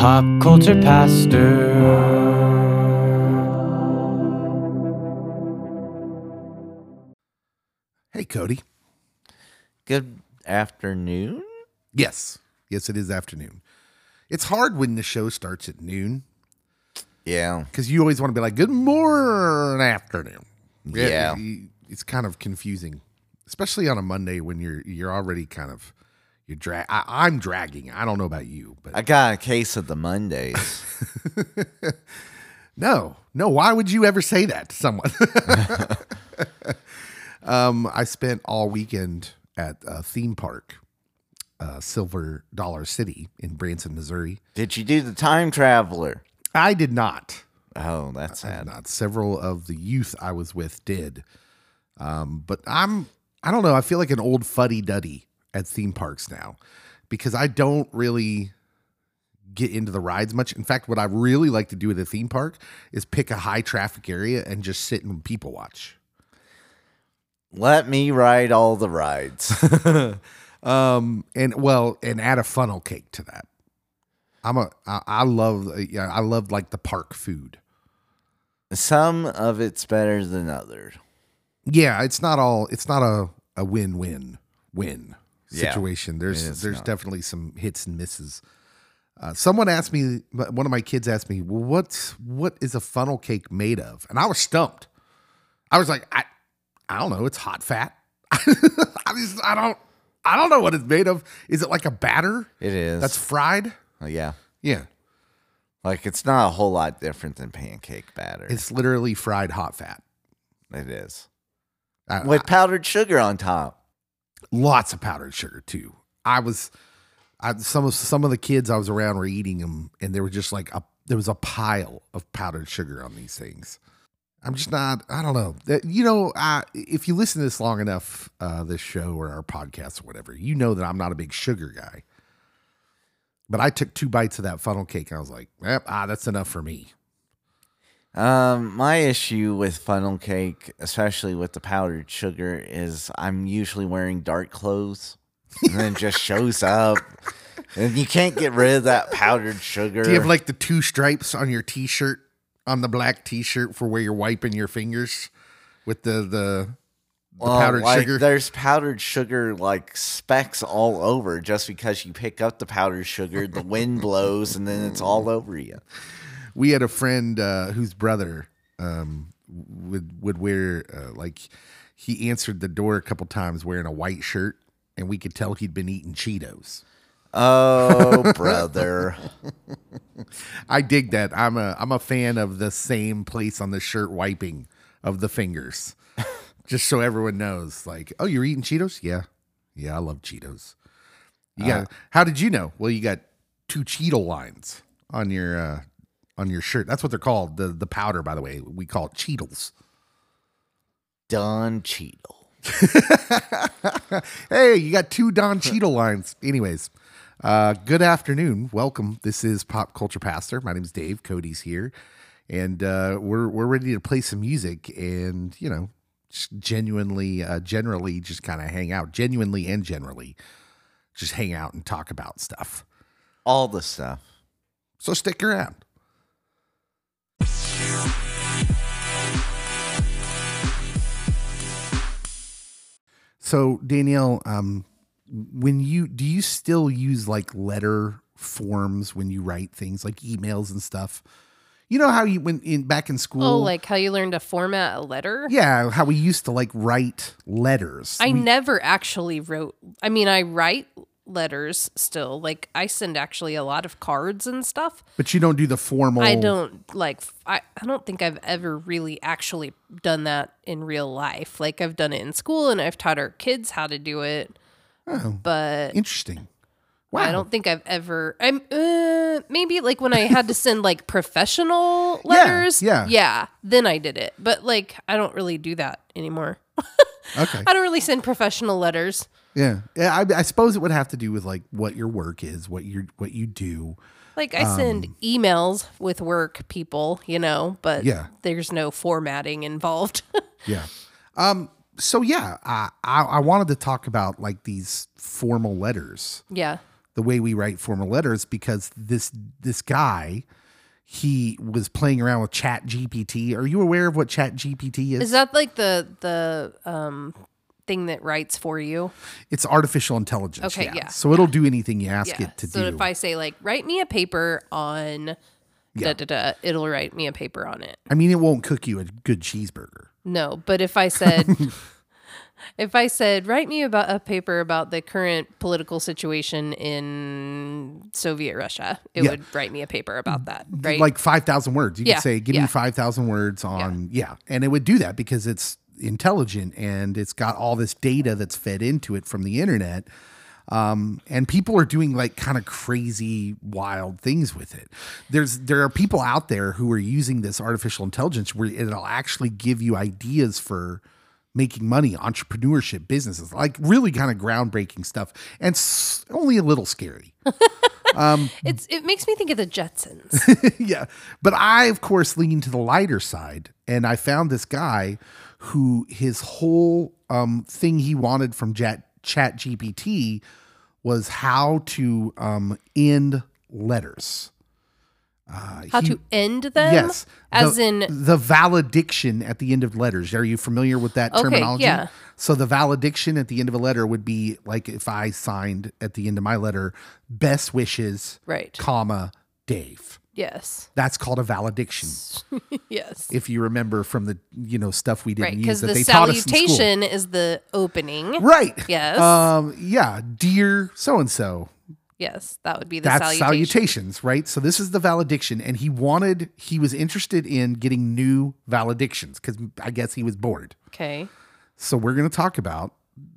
Pop Culture Pastor. Hey, Cody. Good afternoon. Yes. Yes, it is afternoon. It's hard when the show starts at noon Yeah. because you always want to be like, good morning, afternoon. Yeah. you- It's kind of confusing, especially on a Monday when you're you're already kind of you're drag. I'm dragging. I don't know about you, but I got a case of the Mondays. no, no. Why would you ever say that to someone? um, I spent all weekend at a theme park, uh, Silver Dollar City in Branson, Missouri. Did you do the time traveler? I did not. Oh, that's I sad. not. Several of the youth I was with did. Um, but I'm I don't know, I feel like an old fuddy duddy at theme parks now because I don't really get into the rides much. In fact, what I really like to do at a theme park is pick a high traffic area and just sit and people watch. Let me ride all the rides. Um, and well, and add a funnel cake to that. I'm a I, I love yeah, I love like the park food. Some of it's better than others. Yeah, it's not all. It's not a a win win win win Yeah, situation. there's there's not. definitely some hits and misses. Uh, someone asked me. One of my kids asked me, "Well, what's what is a funnel cake made of?" And I was stumped. I was like, "I I don't know. It's hot fat. I just I don't I don't know what it's made of. Is it like a batter It is. that's fried? Oh, yeah. Yeah, Like it's not a whole lot different than pancake batter. it's literally fried hot fat. it is. I- With powdered sugar on top. Lots of powdered sugar too. I was, I, some of some of the kids I was around were eating them, and there were just like a there was a pile of powdered sugar on these things. I'm just not. I don't know. That you know, I, if you listen to this long enough, uh, this show or our podcast or whatever, you know that I'm not a big sugar guy. But I took two bites of that funnel cake, and I was like, yep, ah, that's enough for me. Um, my issue with funnel cake, especially with the powdered sugar, is I'm usually wearing dark clothes, and then it just shows up, and you can't get rid of that powdered sugar. Do you have like the two stripes on your t-shirt, on the black t-shirt for where you're wiping your fingers with the the, the Well, powdered like, sugar? There's powdered sugar like specks all over. Just because you pick up the powdered sugar, the wind blows, and then it's all over you. We had a friend uh, whose brother um, would would wear uh, like he answered the door a couple times wearing a white shirt, and we could tell he'd been eating Cheetos. Oh, brother. I dig that. I'm a I'm a fan of the same place on the shirt wiping of the fingers, just so everyone knows. Like, oh, you're eating Cheetos? Yeah, yeah, I love Cheetos. You got? how did you know? Well, you got two Cheeto lines on your uh, on your shirt. That's what they're called. The the powder, by the way, we call it Cheetle. Don Cheadle. hey, you got two Don Cheadle lines. Anyways, uh, good afternoon. Welcome. This is Pop Culture Pastor. My name's Dave. Cody's here, and uh, we're we're ready to play some music and you know, just genuinely, uh, generally, just kind of hang out. Genuinely and generally, just hang out and talk about stuff. All the stuff. So stick around. So Danielle, um, when you do you still use like letter forms when you write things like emails and stuff? You know how you when in back in school, Oh, like how you learned to format a letter? yeah, how we used to like write letters. I We- never actually wrote. I mean, I write letters still. Like I send actually a lot of cards and stuff. but you don't do the formal. I don't like. I I don't think I've ever really actually done that in real life. Like I've done it in school and I've taught our kids how to do it. Oh, But interesting. Wow. I don't think I've ever. I'm uh, maybe like when I had to send like professional letters. Yeah, yeah. yeah. Then I did it, but like I don't really do that anymore. Okay. I don't really send professional letters. Yeah, yeah. I, I suppose it would have to do with like what your work is, what you what you do. Like I send Um, emails with work people, you know, but Yeah. there's no formatting involved. Yeah. Um. So yeah, I, I I wanted to talk about like these formal letters yeah. the way we write formal letters because this this guy he was playing around with chat gpt are you aware of what chat gpt is, Is that like the the um thing that writes for you? it's artificial intelligence Okay, yeah, so it'll do anything you ask Yeah. it to do. so if I say like write me a paper on Yeah. da da da, it'll write me a paper on it. i mean it won't cook you a good cheeseburger No, but if I said if I said write me about a paper about the current political situation in Soviet Russia, it Yeah. would write me a paper about that, right? like 5000 words you Yeah, could say give yeah. me 5000 words on yeah. and it would do that because it's intelligent and it's got all this data that's fed into it from the internet um, and people are doing like kind of crazy wild things with it there's there are people out there who are using this artificial intelligence where it'll actually give you ideas for making money entrepreneurship businesses like really kind of groundbreaking stuff and s- only a little scary it's it makes me think of the Jetsons. yeah. But I, of course, lean to the lighter side. And I found this guy who his whole um, thing he wanted from Chat, Chat GPT was how to um, end letters. How to end them? Yes. As the, in the valediction at the end of letters. Are you familiar with that Okay, terminology? yeah. So the valediction at the end of a letter would be like if I signed at the end of my letter, best wishes, Right. comma, Dave. Yes. That's called a valediction. Yes. if you remember from the you know stuff we didn't Right, use that the they taught us in school. salutation is the opening. Right. Yes. Um. Yeah. Dear so and so. Yes, that would be the That's salutation. salutations, right? So this is the valediction, and he wanted. He was interested in getting new valedictions because I guess he was bored. Okay. So we're going to talk about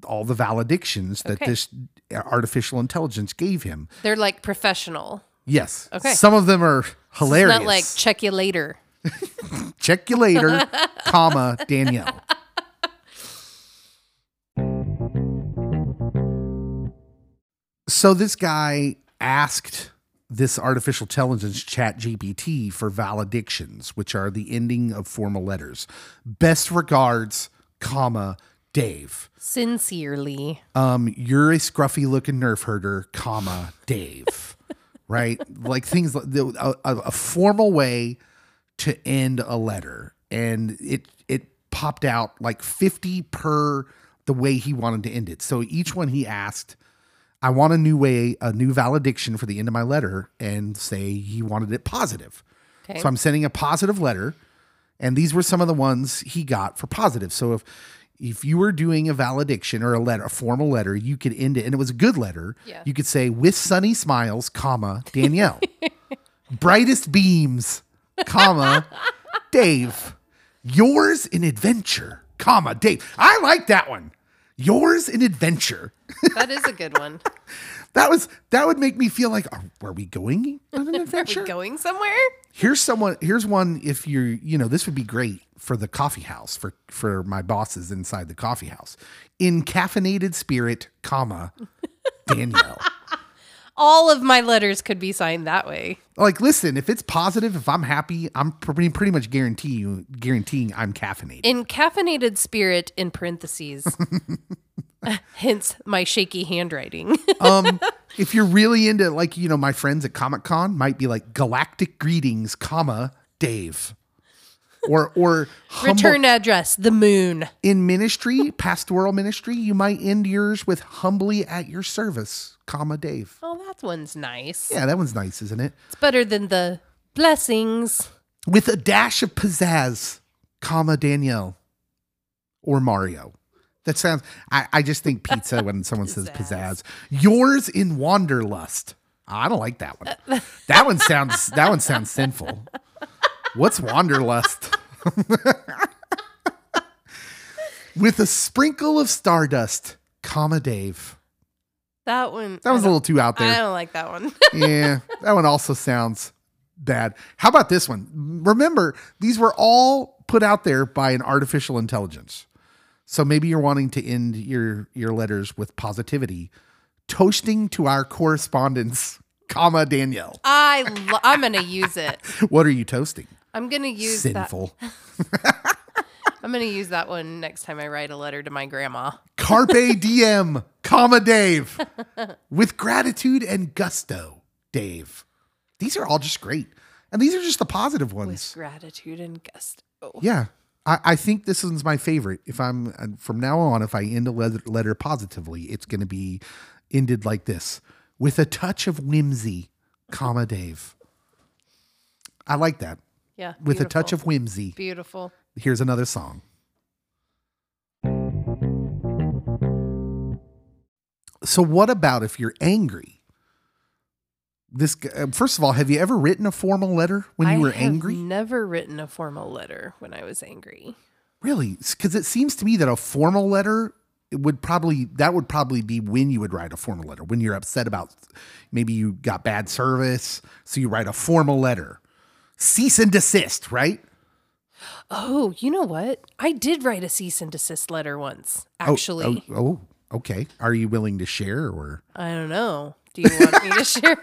all the valedictions that Okay. this artificial intelligence gave him. They're like professional. Yes. Okay. Some of them are hilarious. It's not like check you later. Check you later, comma Danielle. So this guy asked this artificial intelligence chat GPT for valedictions, which are the ending of formal letters. Best regards, comma, Dave. Sincerely. Um, you're a scruffy looking nerf herder, comma, Dave. right? Like things like a, a, a formal way to end a letter. And it it popped out like 50 per the way he wanted to end it. So each one he asked, I want a new way, a new valediction for the end of my letter, and say he wanted it positive. Okay. So I'm sending a positive letter, and these were some of the ones he got for positive. So if if you were doing a valediction or a letter, a formal letter, you could end it, and it was a good letter. Yeah. You could say with sunny smiles, comma Danielle, brightest beams, comma Dave, yours in adventure, comma Dave. I like that one. Yours in adventure. That is a good one. That was that would make me feel like, are, are we going on an Are adventure? we going somewhere? Here's someone. Here's one. If you're, you know, this would be great for the coffee house for for my bosses inside the coffee house. In caffeinated spirit, comma Danielle. All of my letters could be signed that way. like, listen, if it's positive, if I'm happy, I'm pretty pretty much guarantee you guaranteeing I'm caffeinated. In caffeinated spirit, in parentheses. Hence my shaky handwriting. um, if you're really into like, you know, my friends at Comic Con might be like galactic greetings, comma Dave. Or or humble- Return address, the moon. in ministry, pastoral ministry, you might end yours with humbly at your service, comma Dave. Oh, that one's nice. Yeah, that one's nice, isn't it? It's better than the blessings. With a dash of pizzazz, comma Danielle or Mario. That sounds I, I just think pizza when someone says pizzazz. Yours in wanderlust. Ah, I don't like that one. That one sounds that one sounds sinful. What's wanderlust? With a sprinkle of stardust, comma Dave. That one. That was a little too out don't- I don't like that one. yeah, that one also sounds bad. How about this one? Remember, these were all put out there by an artificial intelligence. So maybe you're wanting to end your your letters with positivity. Toasting to our correspondence, comma Danielle. I lo- I'm gonna use it. What are you toasting? I'm gonna use Sinful. that. I'm gonna use that one next time I write a letter to my grandma. Carpe diem, comma Dave. With gratitude and gusto, Dave. These are all just great. And these are just the positive With ones. gratitude and gusto. Yeah. I, I think this one's my favorite. If I'm uh, from now on, if I end a letter, letter positively, it's going to be ended like this with a touch of whimsy, comma Dave. I like that. Yeah. With a touch of whimsy. beautiful. Here's another song. So, what about if you're angry? This uh, first of all, have you ever written a formal letter when you were angry? I were angry? Never written a formal letter when I was angry. Really? Because it seems to me that a formal letter it would probably that would probably be when you would write a formal letter when you're upset about maybe you got bad service, so you write a formal letter, cease and desist, right? Oh, you know what? I did write a cease and desist letter once. Oh, oh Actually, oh, oh, okay. Are you willing to share or? I don't know. Do you want me to share?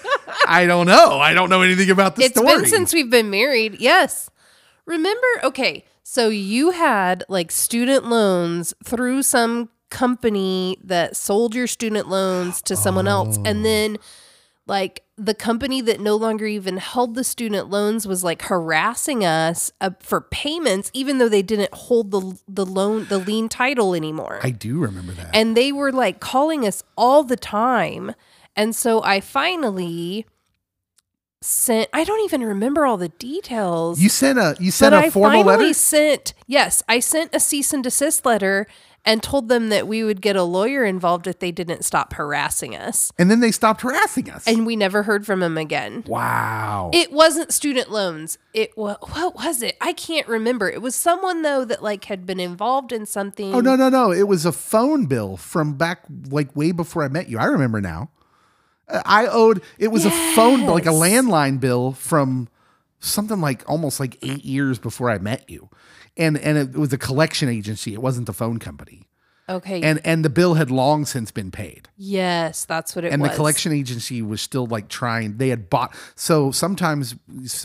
I don't know. I don't know anything about the It's story. It's been since we've been married. Yes. Remember? Okay. So you had like student loans through some company that sold your student loans to someone else. Oh. And then like the company that no longer even held the student loans was like harassing us uh, for payments, even though they didn't hold the, the loan, the lien title anymore I do remember that. and they were like calling us all the time and so i finally sent i don't even remember all the details you sent a you sent a I formal finally letter. sent yes i sent a cease and desist letter and told them that we would get a lawyer involved if they didn't stop harassing us And then they stopped harassing us. and we never heard from them again wow. it wasn't student loans it was what was it i can't remember it was someone though that like had been involved in something oh no no no! It was a phone bill from back like way before I met you. I remember now. I owed it was a phone bill, like a landline bill from something like almost like eight years before I met you, and and it was a collection agency. It wasn't the phone company, okay and and the bill had long since been paid. yes that's what it and was And the collection agency was still like trying they had bought so sometimes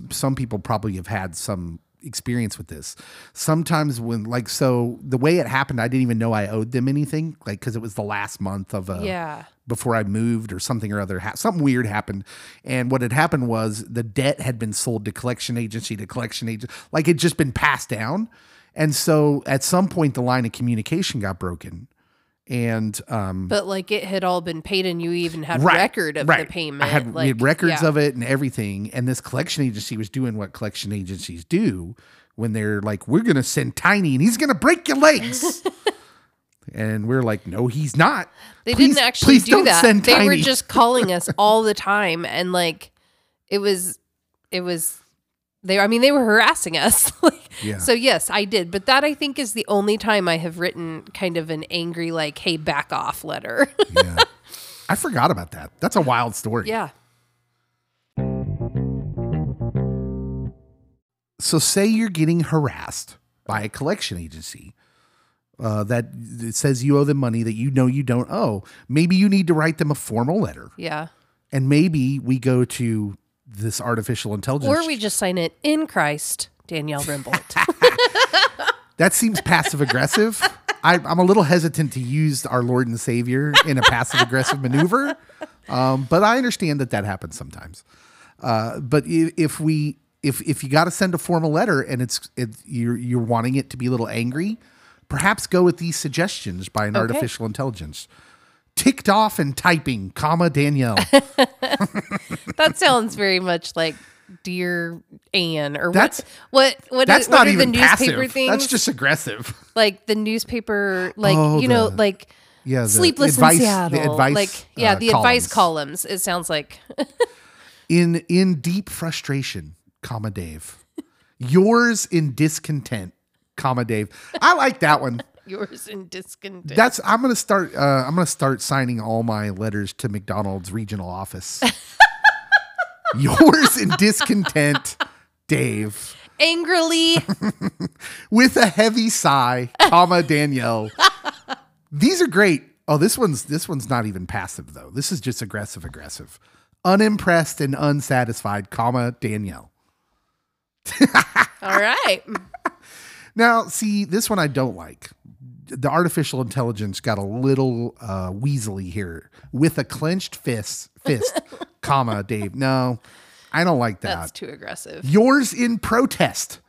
some people probably have had some experience with this. Sometimes when like so the way it happened i didn't even know i owed them anything like because it was the last month of a Yeah. before i moved or something or other ha- something weird happened. And what had happened was the debt had been sold to collection agency to collection agent like it just been passed down. And so at some point the line of communication got broken and um But like it had all been paid, and you even had Right, record of right. the payment. I had, like, had records yeah. of it and everything. And this collection agency was doing what collection agencies do when they're like, "We're going to send Tiny, and he's going to break your legs." and we're like, "No, he's not." They Please- didn't actually do that. They were just calling us all the time, and like it was, it was. They, I mean, they were harassing us. like, Yeah. So yes, I did, but that I think is the only time I have written kind of an angry, like, "Hey, back off" letter. yeah. I forgot about that. That's a wild story. yeah. So, say you're getting harassed by a collection agency uh, that says you owe them money that you know you don't owe. Maybe you need to write them a formal letter. Yeah. and maybe we go to this artificial intelligence. Or we just sign it in Christ, Danielle Rimbold. that seems passive aggressive. I, I'm a little hesitant to use our Lord and Savior in a passive aggressive maneuver, um, but I understand that that happens sometimes. Uh, but if we if if you got to send a formal letter and it's it, you're you're wanting it to be a little angry, perhaps go with these suggestions by an Okay. artificial intelligence. Ticked off and typing, comma Danielle. that sounds very much like Dear Anne or That's- what? What? What? That's what not are even the newspaper passive. things? That's just aggressive. like the newspaper, like Oh, you know, like Yeah, the sleepless advice- in the Seattle. advice, like yeah, uh, the advice columns. columns. It sounds like in in deep frustration, comma Dave. Yours in discontent, comma Dave. I like that one. yours in discontent. That's I'm gonna start. Uh, I'm gonna start signing all my letters to McDonald's regional office. Yours in discontent, Dave, Angrily, with a heavy sigh, comma Danielle. These are great. Oh, this one's this one's not even passive though. This is just aggressive, aggressive. Unimpressed and unsatisfied, comma Danielle. all right. Now, see, this one I don't like the artificial intelligence got a little uh, weaselly here with a clenched fist, fist, comma, Dave. No, I don't like that. That's too aggressive. yours in protest.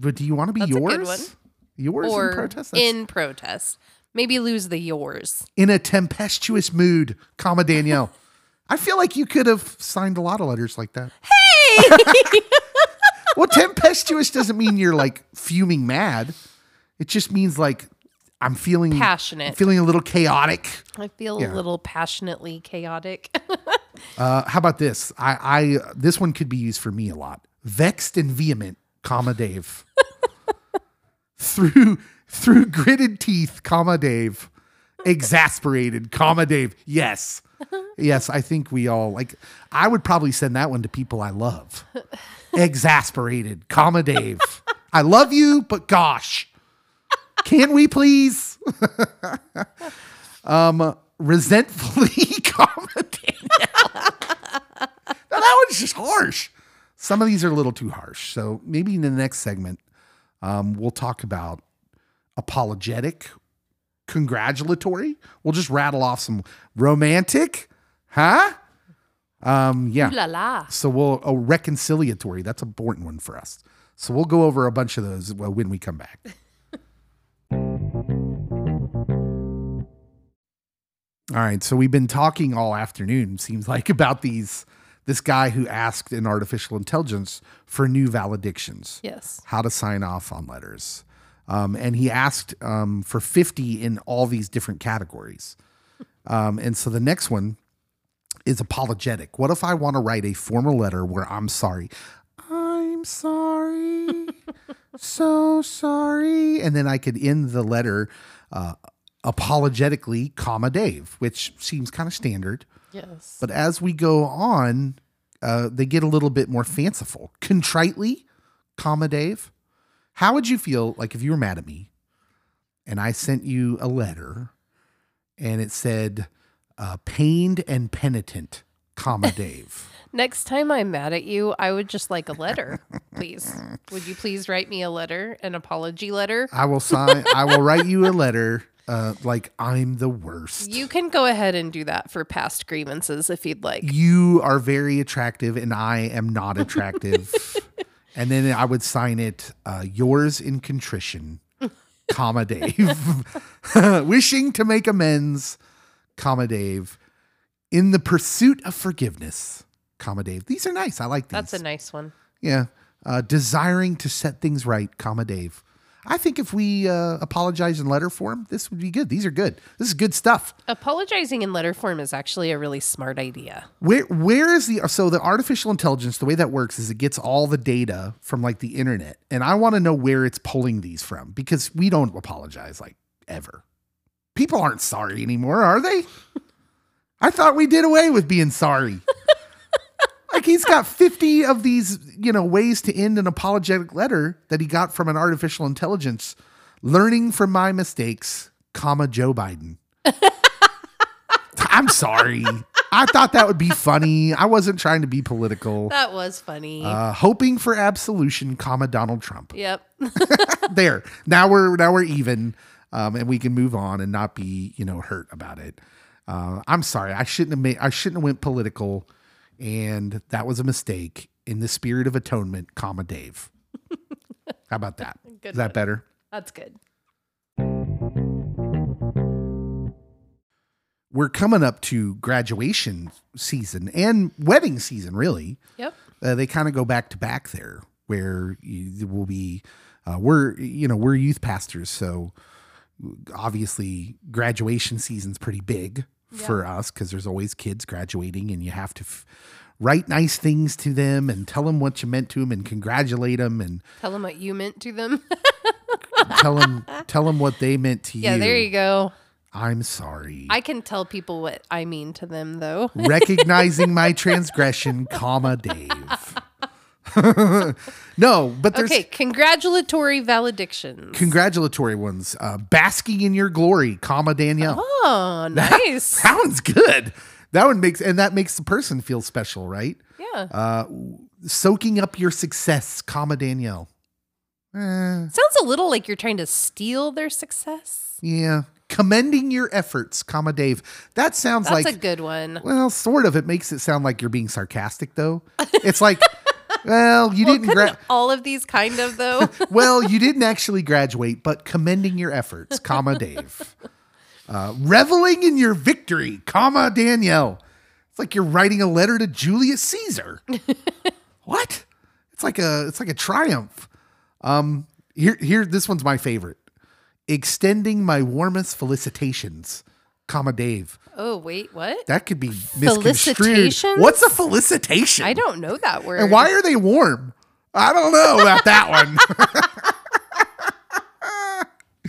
But do you want to be That's yours? Yours Or in protest? That's- in protest. Maybe lose the yours. in a tempestuous mood, comma Danielle. I feel like you could have signed a lot of letters like that. Hey! well, tempestuous doesn't mean you're like fuming mad. It just means like I'm feeling Passionate. I'm feeling a little chaotic. I feel Yeah. a little passionately chaotic. Uh, how about this? I, I this one could be used for me a lot. Vexed and vehement, comma Dave. through through gritted teeth, comma Dave. Exasperated, comma Dave. Yes. Yes, I think we all like I would probably send that one to people I love. Exasperated, comma Dave. I love you, but gosh. Can we please? um resentfully, Danielle. now that one's just harsh. Some of these are a little too harsh. So maybe in the next segment, um, we'll talk about apologetic, congratulatory. We'll just rattle off some romantic, huh? Um, yeah. Ooh la la. So we'll a reconciliatory. That's a important one for us. So we'll go over a bunch of those well, when we come back. All right. So we've been talking all afternoon. Seems like about these this guy who asked an artificial intelligence for new valedictions Yes. how to sign off on letters. Um, and he asked um, for 50 in all these different categories. Um, and so the next one is apologetic. What if I want to write a formal letter where I'm sorry? I'm sorry. so sorry. And then I could end the letter uh, apologetically, comma Dave, which seems kind of standard. Yes. But as we go on, uh, they get a little bit more fanciful. Contritely, comma Dave. How would you feel like if you were mad at me and I sent you a letter and it said uh, pained and penitent, comma Dave? Next time I'm mad at you, I would just like a letter, please. Would you please write me a letter, an apology letter? I will sign. I will write you a letter uh, like I'm the worst. You can go ahead and do that for past grievances if you'd like. you are very attractive and I am not attractive. and then I would sign it, uh, yours in contrition, comma Dave. Wishing to make amends, comma Dave. In the pursuit of forgiveness, comma Dave. These are nice. I like these. That's a nice one. yeah. Uh, desiring to set things right, comma Dave. I think if we uh, apologize in letter form, this would be good. These are good. This is good stuff. Apologizing in letter form is actually a really smart idea. Where where is the so the artificial intelligence? The way that works is it gets all the data from like the internet, and I want to know where it's pulling these from because we don't apologize like ever. People aren't sorry anymore, are they? I thought we did away with being sorry. like he's got 50 of these, you know, ways to end an apologetic letter that he got from an artificial intelligence, learning from my mistakes, comma Joe Biden. I'm sorry. I thought that would be funny. I wasn't trying to be political. That was funny. Uh, hoping for absolution, comma Donald Trump. yep. there. Now we're now we're even, um, and we can move on and not be you know hurt about it. Uh, I'm sorry. I shouldn't have made. I shouldn't have went political, and that was a mistake. In the spirit of atonement, comma Dave. How about that? Is that one. better? That's good. We're coming up to graduation season and wedding season, really. Yep. uh, they kind of go back to back there where you will be uh, we're you know we're youth pastors so obviously graduation season's pretty big for us because there's always kids graduating and you have to f- write nice things to them and tell them what you meant to them and congratulate them and Tell them what you meant to them. tell them tell them what they meant to yeah, you Yeah, there you go. i'm sorry I can tell people what I mean to them, though. recognizing my transgression comma dave no but there's Okay, congratulatory valedictions. congratulatory ones. Uh, basking in your glory, comma Danielle. oh, nice. That one's good. That one makes and that makes the person feel special, right? yeah. Uh, soaking up your success, comma Danielle. Sounds a little like you're trying to steal their success. Yeah. Commending your efforts, comma Dave. That sounds That's like a good one. well, sort of. It makes it sound like you're being sarcastic though. It's like well, you didn't gra- all of these kind of though. well, you didn't actually graduate, but commending your efforts, comma Dave. Uh, reveling in your victory, comma Danielle. It's like you're writing a letter to Julius Caesar. what? It's like a it's like a triumph. Um, here here this one's my favorite. Extending my warmest felicitations, comma Dave. Oh wait, what? That could be misconstrued. What's a felicitation? I don't know that word. And why are they warm? I don't know about that one.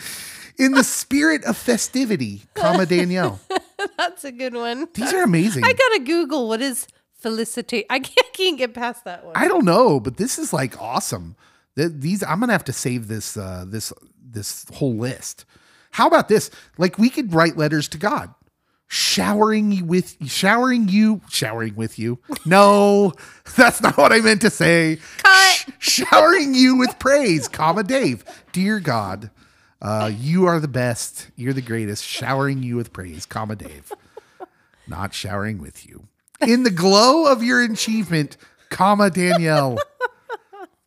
In the spirit of festivity, comma Danielle. That's a good one. These are amazing. I gotta Google what is felicitate. I can't, can't get past that one. I don't know, but this is like awesome. Th- These I'm gonna have to save this uh, this this whole list. How about this? Like we could write letters to God, showering you with showering you showering with you. No, that's not what I meant to say. Cut. Sh- showering you with praise, comma Dave. Dear God, uh, you are the best. You're the greatest. Showering you with praise, comma Dave. Not showering with you. In the glow of your achievement, comma Danielle.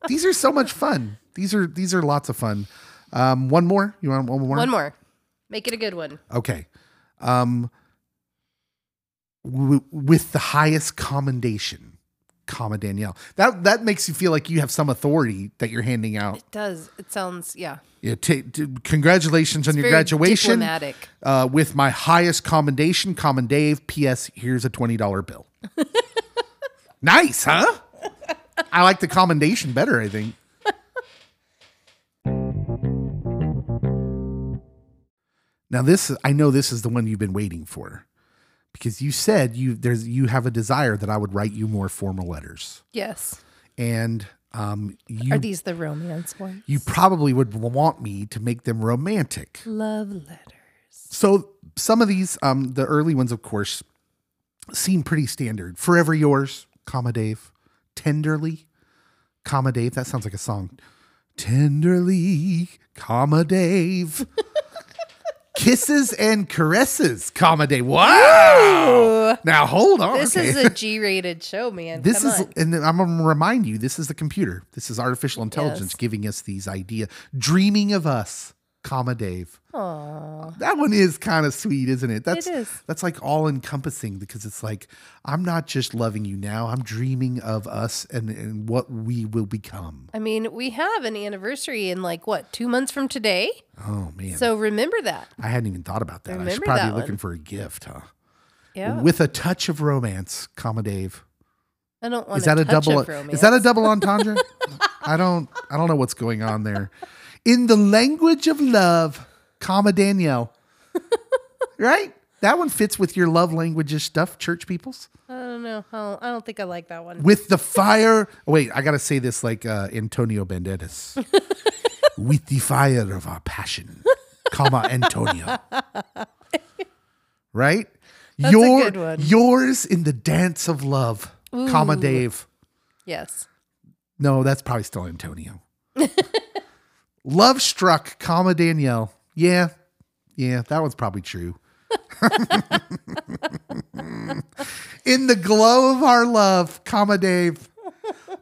These are so much fun. These are these are lots of fun. Um, one more. You want one more? One more. Make it a good one. Okay. Um, w- with the highest commendation, comma Danielle. That that makes you feel like you have some authority that you're handing out. It does. It sounds yeah. Yeah, ta- t- congratulations on your very graduation. diplomatic. Uh, with my highest commendation, common Dave. P.S. Here's a twenty dollar bill. nice, huh? I like the commendation better. I think. Now this, I know this is the one you've been waiting for, because you said you there's you have a desire that I would write you more formal letters, Yes. and um, you Are these the romance ones? you probably would want me to make them romantic. Love letters. So some of these, um, the early ones, of course, seem pretty standard. Forever yours, comma Dave. Tenderly, comma Dave. That sounds like a song. Tenderly, comma Dave. Kisses and caresses, comma Dave. Wow. Now hold on. This okay. is a G-rated show, man. This Come is, on. and then I'm to remind you, this is the computer. This is artificial intelligence Yes. giving us these ideas. Dreaming of us, comma Dave. Aw. That one is kind of sweet, isn't it? That's is. that's like all encompassing because it's like I'm not just loving you now. I'm dreaming of us and, and what we will become. I mean, we have an anniversary in like what two months from today. Oh man, So remember that. I hadn't even thought about that. I should probably be looking for a gift, huh? Yeah. With a touch of romance, comma Dave. I don't want Is that a double? Is that a double entendre? I don't. I don't know what's going on there. In the language of love, comma Danielle. right? That one fits with your love languages stuff, church peoples. I don't know. I don't, I don't think I like that one. With the fire. Wait, I gotta say this like uh, Antonio Banderas. with the fire of our passion, comma Antonio. Right? That's a Your good one. yours in the dance of love, comma Dave. Yes. No, that's probably still Antonio. Love struck, comma Danielle. Yeah, yeah, that one's probably true. In the glow of our love, comma Dave.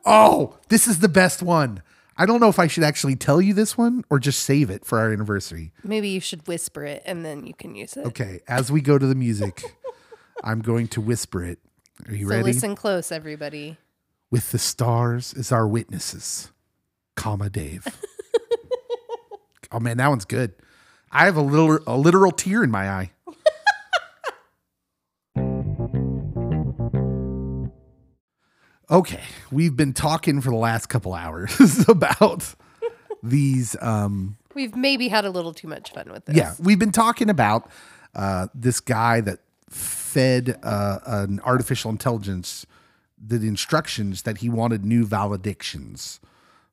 Oh, this is the best one. I don't know if I should actually tell you this one or just save it for our anniversary. Maybe you should whisper it and then you can use it. Okay, as we go to the music, I'm going to whisper it. Are you So ready? listen close, everybody. with the stars as our witnesses, comma Dave. oh man, that one's good. I have a little a literal tear in my eye. okay, we've been talking for the last couple hours about these um We've maybe had a little too much fun with this. yeah, we've been talking about uh, this guy that fed uh, an artificial intelligence the instructions that he wanted new valedictions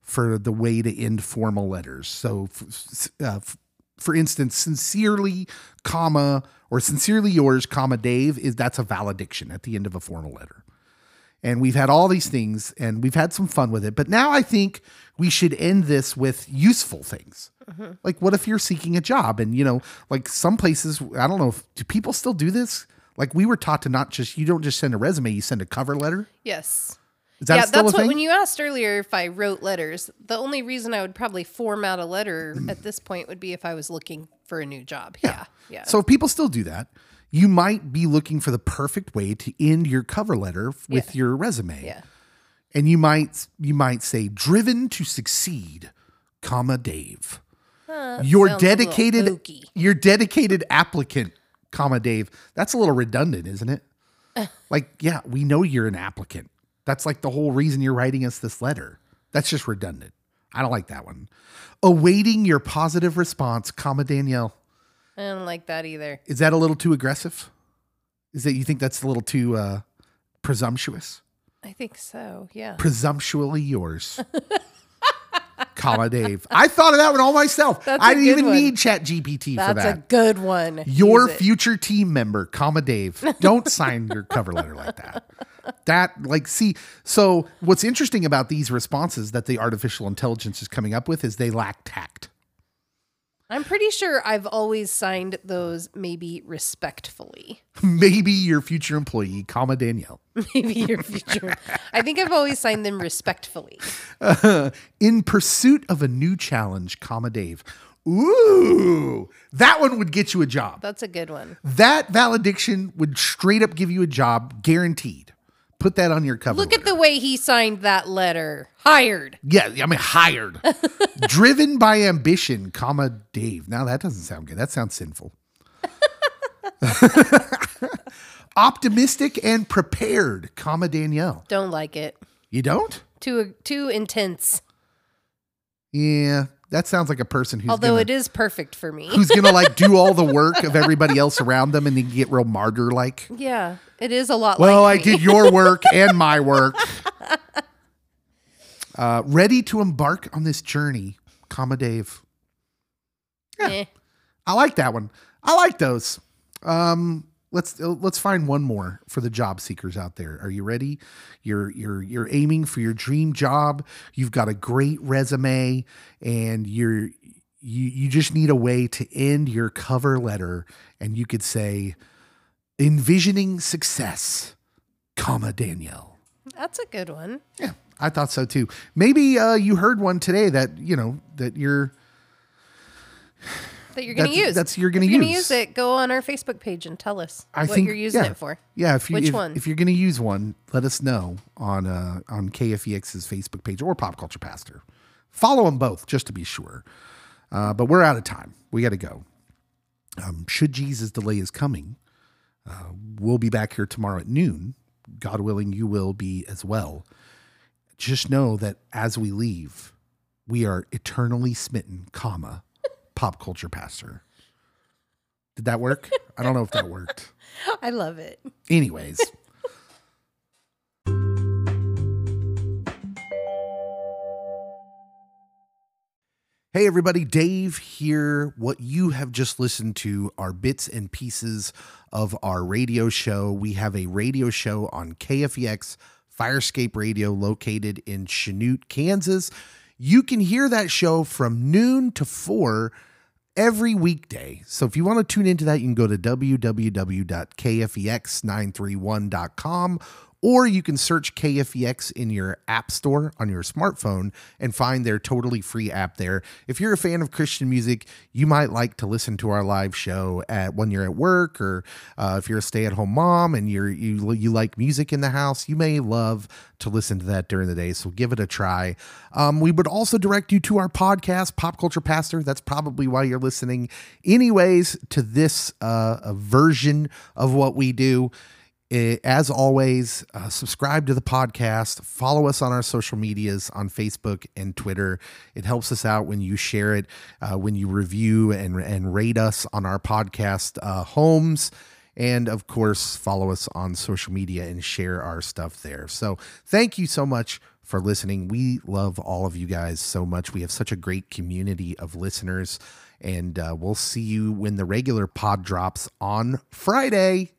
for the way to end formal letters. So, uh, for instance, sincerely, comma, or sincerely yours, comma, Dave is that's a valediction at the end of a formal letter. And we've had all these things and we've had some fun with it. But now I think we should end this with useful things. Like, what if you're seeking a job? And, you know, like some places, I don't know, if, do people still do this? Like, we were taught to not just, you don't just send a resume, you send a cover letter. Yes. That yeah, that's what when you asked earlier if I wrote letters, the only reason I would probably format a letter at this point would be if I was looking for a new job. Yeah. Yeah. So if people still do that, you might be looking for the perfect way to end your cover letter with Yeah. your resume. yeah. And you might you might say driven to succeed, comma Dave. your a little dedicated your dedicated applicant, comma Dave. That's a little redundant, isn't it? like, yeah, we know you're an applicant. That's like the whole reason you're writing us this letter. That's just redundant. I don't like that one. Awaiting your positive response, comma Danielle. I don't like that either. Is that a little too aggressive? Is that you think that's a little too uh, presumptuous? I think so. Yeah. Presumptually yours, comma Dave. I thought of that one all myself. That's I didn't even one. need Chat GPT for that. That's a good one. your future team member, comma Dave. Don't sign your cover letter like that. That like see. So what's interesting about these responses that the artificial intelligence is coming up with is they lack tact. I'm pretty sure I've always signed those maybe respectfully. Maybe your future employee, comma Danielle. Maybe your future. I think I've always signed them respectfully. in pursuit of a new challenge, comma Dave. Ooh, that one would get you a job. That's a good one. That valediction would straight up give you a job, guaranteed. Put that on your cover. Look at the way he signed that letter. Hired. yeah. I mean, hired, driven by ambition, comma Dave. Now that doesn't sound good. That sounds sinful. Optimistic and prepared, comma Danielle. Don't like it. You don't? Too too intense. Yeah, that sounds like a person who's Although gonna- it is perfect for me. who's gonna like do all the work of everybody else around them and then get real martyr like. Yeah, it is a lot Well, I like me. did your work and my work. Uh, ready to embark on this journey, comma Dave. Eh. I like that one. I like those. Um, let's uh, let's find one more for the job seekers out there. Are you ready? You're you're you're aiming for your dream job. You've got a great resume, and you're you you just need a way to end your cover letter, and you could say, envisioning success, comma Danielle. That's a good one. Yeah, I thought so too. Maybe uh, you heard one today that you know that you're That you're going to use. that's you're gonna If you're use. use it. Go on our Facebook page and tell us I what think you're using yeah. it for. Yeah, if you Which if, one? if you're going to use one, let us know on uh, on KFEX's Facebook page or Pop Culture Pastor. Follow them both just to be sure. Uh, but we're out of time. We got to go. Um, should Jesus delay is coming, uh, we'll be back here tomorrow at noon. God willing, you will be as well. Just know that as we leave, we are eternally smitten, comma, pop culture pastor. Did that work? I don't know if that worked. I love it. Anyways. Hey, everybody, Dave here. What you have just listened to are bits and pieces of our radio show. We have a radio show on KFEX Firescape Radio located in Chanute, Kansas. You can hear that show from noon to four every weekday. So if you want to tune into that, you can go to E www.kfex931.com or you can search KFEX in your app store on your smartphone and find their totally free app there. If you're a fan of Christian music, you might like to listen to our live show at when you're at work or uh, if you're a stay-at-home mom and you're you you like music in the house, you may love to listen to that during the day. So give it a try. Um, we would also direct you to our podcast, Pop Culture Pastor. That's probably why you're listening, anyways, to this uh, version of what we do. Eh, As always, uh, subscribe to the podcast. Follow us on our social medias on Facebook and Twitter. It helps us out when you share it, uh, when you review and, and rate us on our podcast uh, homes. And of course, follow us on social media and share our stuff there. So, thank you so much for listening. We love all of you guys so much. We have such a great community of listeners. And uh, we'll see you when the regular pod drops on Friday.